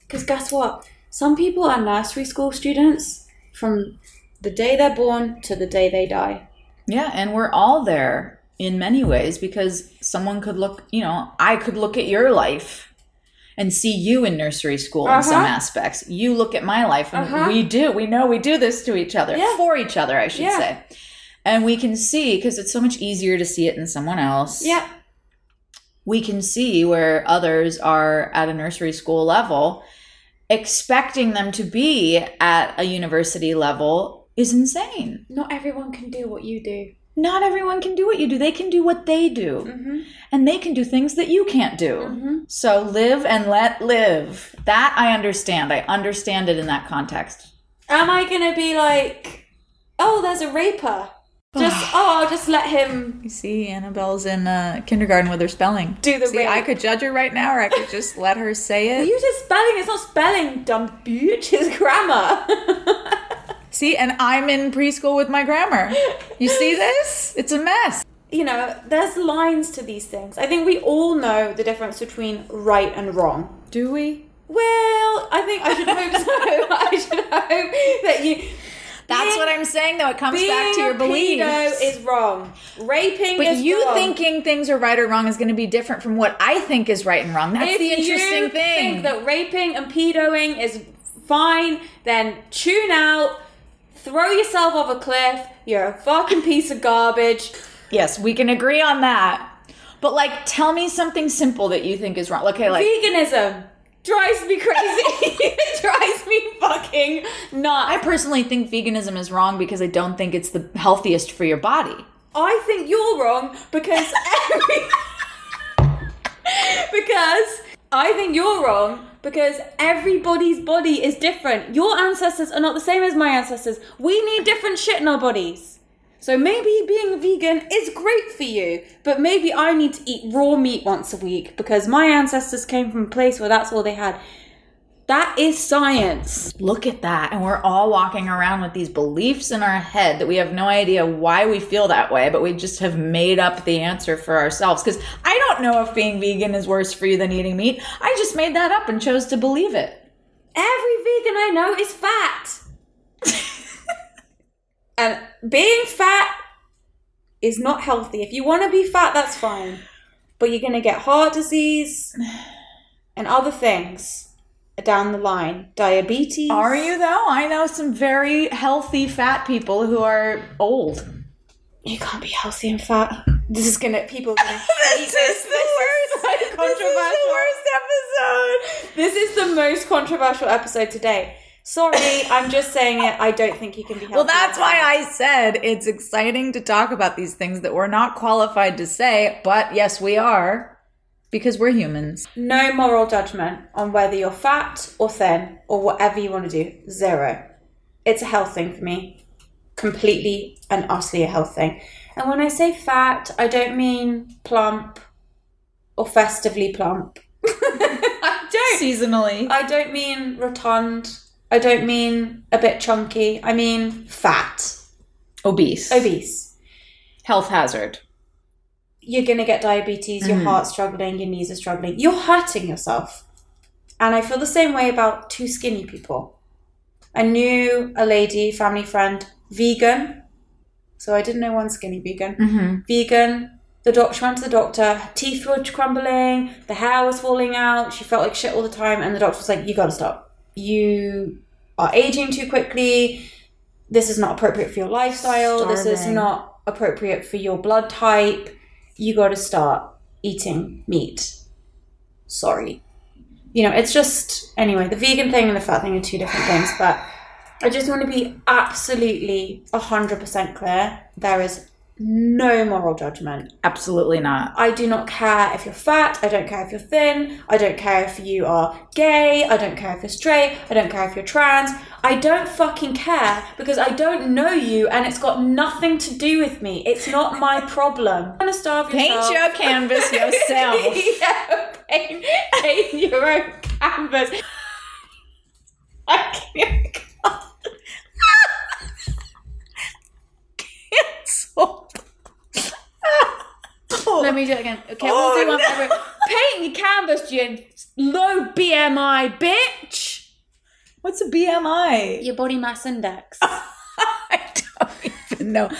because guess what? Some people are nursery school students from the day they're born to the day they die. yeah, and we're all there in many ways because someone could look, you know, I could look at your life and see you in nursery school in some Uh-huh. aspects. You look at my life and Uh-huh. we do. We know we do this to each other, Yeah. for each other, I should Yeah. say. And we can see because it's so much easier to see it in someone else. Yeah. we can see where others are at a nursery school level expecting them to be at a university level is insane Not everyone can do what you do. Not everyone can do what you do they can do what they do Mm-hmm. and they can do things that you can't do Mm-hmm. so live and let live that i understand i understand it in that context Am I gonna be like, oh, there's a raper? Just <sighs> oh, I'll just let him you see annabelle's in uh, kindergarten with her spelling do the see rape. i could judge her right now or i could <laughs> just let her say it You just spelling. It's not spelling, dumb bitch. It's grammar. <laughs> See, and I'm in preschool with my grammar. You see this? It's a mess. you know, there's lines to these things. I think we all know the difference between right and wrong. Do we? Well, I think I should hope so. <laughs> I should hope that you. That's being- what I'm saying, though. It comes back to your beliefs. pedo is wrong. Raping but you wrong. thinking things are right or wrong is going to be different from what I think is right and wrong. That's if the interesting thing. you thing. think that raping and pedoing is fine, then tune out, throw yourself off a cliff. You're a fucking piece of garbage. yes, we can agree on that. But like, tell me something simple that you think is wrong. Okay, like Veganism drives me crazy. it <laughs> <laughs> drives me fucking nuts. I personally think veganism is wrong because I don't think it's the healthiest for your body. I think you're wrong because <laughs> every because I think you're wrong because everybody's body is different. Your ancestors are not the same as my ancestors. We need different shit in our bodies. So maybe being vegan is great for you, but maybe I need to eat raw meat once a week because my ancestors came from a place where that's all they had. That is science. Look at that. And we're all walking around with these beliefs in our head that we have no idea why we feel that way, but we just have made up the answer for ourselves. Because I don't know if being vegan is worse for you than eating meat. I just made that up and chose to believe it. Every vegan I know is fat. <laughs> and being fat is not healthy. If you want to be fat, that's fine. But you're going to get heart disease and other things down the line. Diabetes. Are you, though? I know some very healthy fat people who are old. You can't be healthy and fat. This is gonna people are gonna <laughs> hate This this. is the worst. This is so controversial. episode. This is the most controversial episode today. Sorry, I'm just saying it. I don't think you can be. Well, that's why I said it's exciting to talk about these things that we're not qualified to say, but yes, we are because we're humans. no moral judgment on whether you're fat or thin or whatever you want to do. Zero. It's a health thing for me. Completely and utterly a health thing. And when I say fat, I don't mean plump or festively plump. <laughs> I don't. Seasonally. I don't mean rotund. I don't mean a bit chunky. I mean fat, Obese. obese. Health hazard. You're going to get diabetes, your heart's struggling, your knees are struggling. You're hurting yourself. And I feel the same way about two skinny people. I knew a lady, family friend, vegan. So I didn't know one skinny vegan. Mm-hmm. Vegan. The doctor she went to the doctor, her teeth were crumbling, the hair was falling out, she felt like shit all the time, and the doctor was like, You gotta stop. You are aging too quickly. This is not appropriate for your lifestyle. This is not appropriate for your blood type. You gotta start eating meat. Sorry. You know, it's just anyway, the vegan thing and the fat thing are two different things, but I just want to be absolutely 100% clear. There is no moral judgment. Absolutely not. I do not care if you're fat. I don't care if you're thin. I don't care if you are gay. I don't care if you're straight. I don't care if you're trans. I don't fucking care because I don't know you and it's got nothing to do with me. It's not my problem. Starve Paint your <laughs> canvas yourself. <laughs> yeah, paint, paint your own canvas. <laughs> I can't. Cancelled. Let me do it again. Okay, Oh, we'll do one no. Paint your canvas, you low BMI bitch. What's a BMI? Your body mass index. <laughs> I don't even know.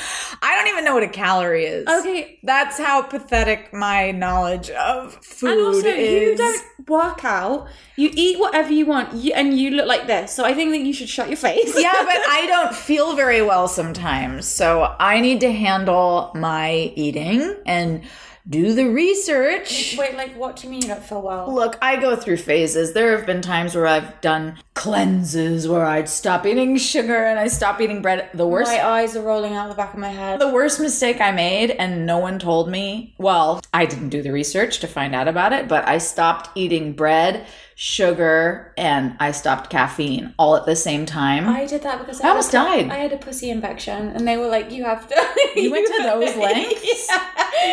I don't even know what a calorie is. Okay. That's how pathetic my knowledge of food is. And also, is. you don't work out. You eat whatever you want, you, and you look like this. So I think that you should shut your face. yeah, but <laughs> I don't feel very well sometimes. So I need to handle my eating and do the research. Wait, like, what do you mean you don't feel well? Look, I go through phases. There have been times where I've done cleanses where I'd stop eating sugar and I stop eating bread. The worst My eyes are rolling out the back of my head. The worst mistake I made, and no one told me, well, I didn't do the research to find out about it, but I stopped eating bread, sugar, and I stopped caffeine all at the same time. I did that because I, I almost a, died. I had a pussy infection, and they were like, "You have to." You went to <laughs> those lengths? <laughs> yeah,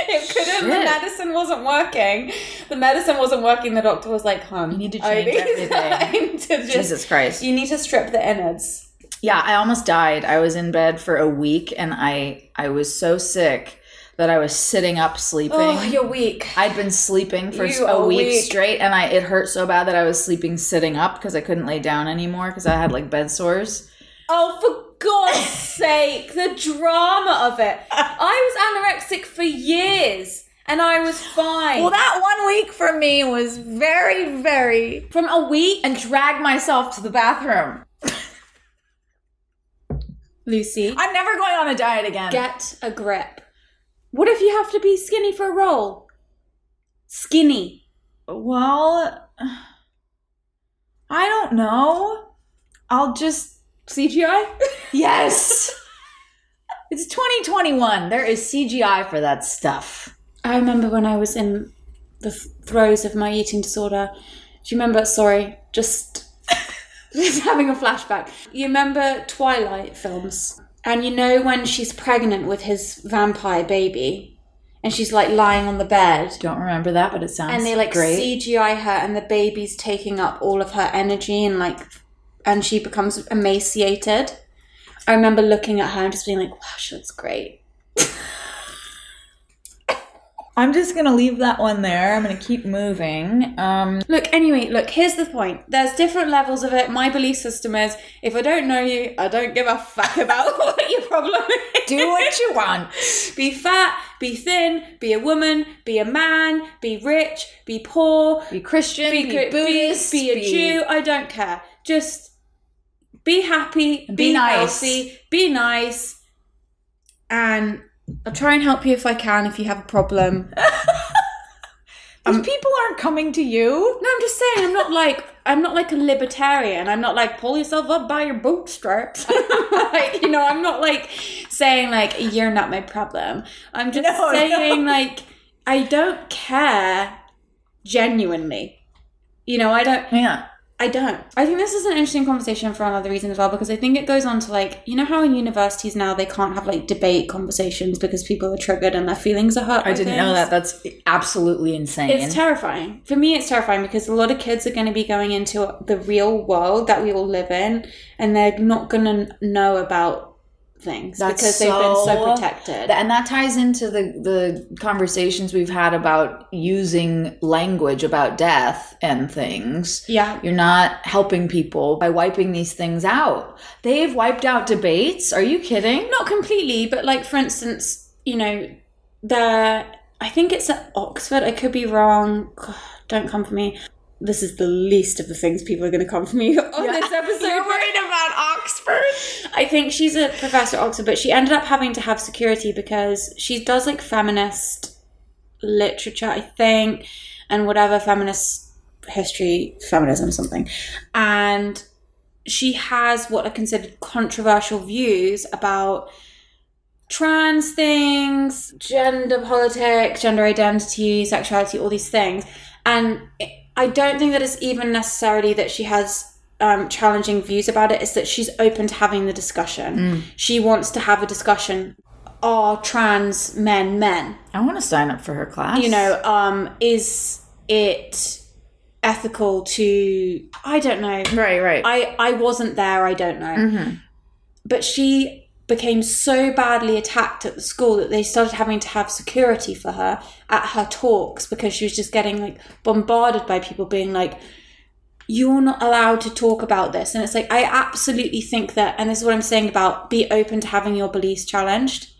it couldn't. The Shit. medicine wasn't working. The medicine wasn't working. The doctor was like, "Hun, You need to change everything." <laughs> To just- Jesus Christ. You need to strip the innards. Yeah, I almost died. I was in bed for a week and I I was so sick that I was sitting up sleeping. Oh, you're weak. I'd been sleeping for You a are week weak. straight and I it hurt so bad that I was sleeping sitting up because I couldn't lay down anymore because I had like bed sores. Oh, for God's <laughs> sake, the drama of it. I was anorexic for years, and I was fine. Well, that one week for me was very, very. from a week, And drag myself to the bathroom. Lucy. I'm never going on a diet again. Get a grip. What if you have to be skinny for a role? Skinny. well, I don't know. I'll just. CGI? Yes! <laughs> it's 2021. There is CGI for that stuff. I remember when I was in the throes of my eating disorder. Do you remember? Sorry, just, <laughs> just having a flashback. You remember Twilight films? And you know when she's pregnant with his vampire baby and she's like lying on the bed Don't remember that, but it sounds great. and they like great. CGI her and the baby's taking up all of her energy and like and she becomes emaciated. I remember looking at her and just being like, wow, she looks great. <laughs> I'm just gonna leave that one there. I'm gonna keep moving. Um, Look, anyway, look, here's the point. There's different levels of it. My belief system is if I don't know you, I don't give a fuck about <laughs> what your problem is. do what you want. Be fat, be thin, be a woman, be a man, be rich, be poor, Be Christian, be, be, be, Buddhist, be a Jew. I don't care. Just be happy, be, be nice. healthy, be nice, and I'll try and help you if I can if you have a problem. <laughs> These um, people aren't coming to you. No, I'm just saying I'm not like I'm not like a libertarian. I'm not like pull yourself up by your bootstraps. <laughs> like, you know, I'm not like saying like you're not my problem. I'm just <laughs> No, saying no. like I don't care genuinely. You know, I don't Yeah. I don't. I think this is an interesting conversation for another reason as well because I think it goes on to like you know how in universities now they can't have like debate conversations because people are triggered and their feelings are hurt. I didn't know that. That's absolutely insane. It's terrifying. For me, it's terrifying because a lot of kids are going to be going into the real world that we all live in, and they're not going to know about things That's because they've been so so- protected. and that ties into the the conversations we've had about using language about death and things. yeah. You're not helping people by wiping these things out. They've wiped out debates. Are you kidding? Not completely, but like for instance, you know, the I think it's at Oxford. I could be wrong. God, <sighs> don't come for me. This is the least of the things people are going to come for me <laughs> on this <laughs> episode. You're worried about Oxford? I think she's a professor at Oxford, but she ended up having to have security because she does like feminist literature, I think, and whatever feminist history, feminism, something. And she has what are considered controversial views about trans things, gender politics, gender identity, sexuality, all these things. And I don't think that it's even necessarily that she has um, challenging views about it. It's that she's open to having the discussion. She wants to have a discussion. Are trans men men? I want to sign up for her class. You know, um, is it ethical to? I don't know. right, right. I I wasn't there. I don't know. But she became so badly attacked at the school that they started having to have security for her at her talks because she was just getting like bombarded by people being like you're not allowed to talk about this. And it's like i absolutely think that and this is what i'm saying about be open to having your beliefs challenged.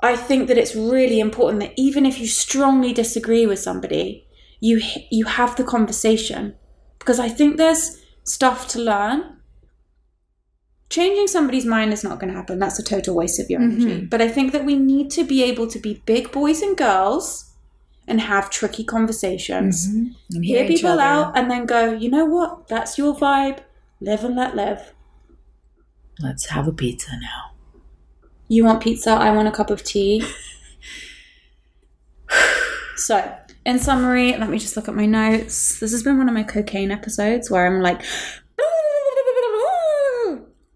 I think that it's really important that even if you strongly disagree with somebody you you have the conversation. Because i think there's stuff to learn changing somebody's mind is not going to happen. That's a total waste of your energy. Mm-hmm. But i think that we need to be able to be big boys and girls and have tricky conversations. Mm-hmm. And hear people other. out and then go you know what? That's your vibe. Live and let live. Let's have a pizza now. you want pizza? I want a cup of tea. <laughs> So in summary let me just look at my notes. This has been one of my cocaine episodes where i'm like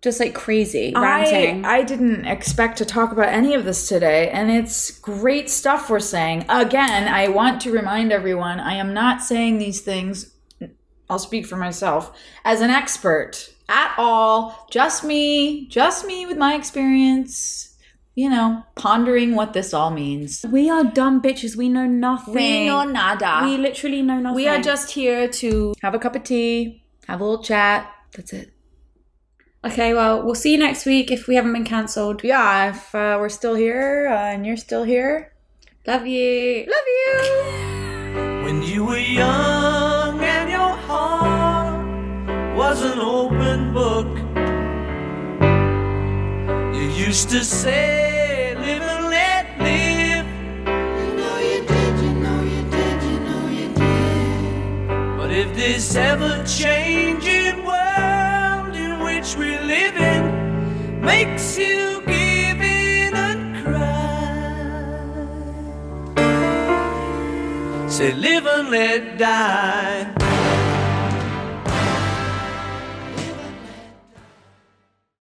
just like crazy ranting I, I didn't expect to talk about any of this today, and it's great stuff we're saying. Again, I want to remind everyone I am not saying these things, I'll speak for myself, as an expert at all. Just me, just me with my experience, you know, pondering what this all means. we are dumb bitches we know nothing We know nada. we literally know nothing we are just here to have a cup of tea, have a little chat. That's it. Okay well we'll see you next week if we haven't been cancelled Yeah, if uh, we're still here uh, and you're still here, love you love you. When you were young and your heart was an open book, you used to say, Live and let live. You know you did, you know you did, you know you did. But if this ever changing world we live in makes you give in and cry, Say live and let die.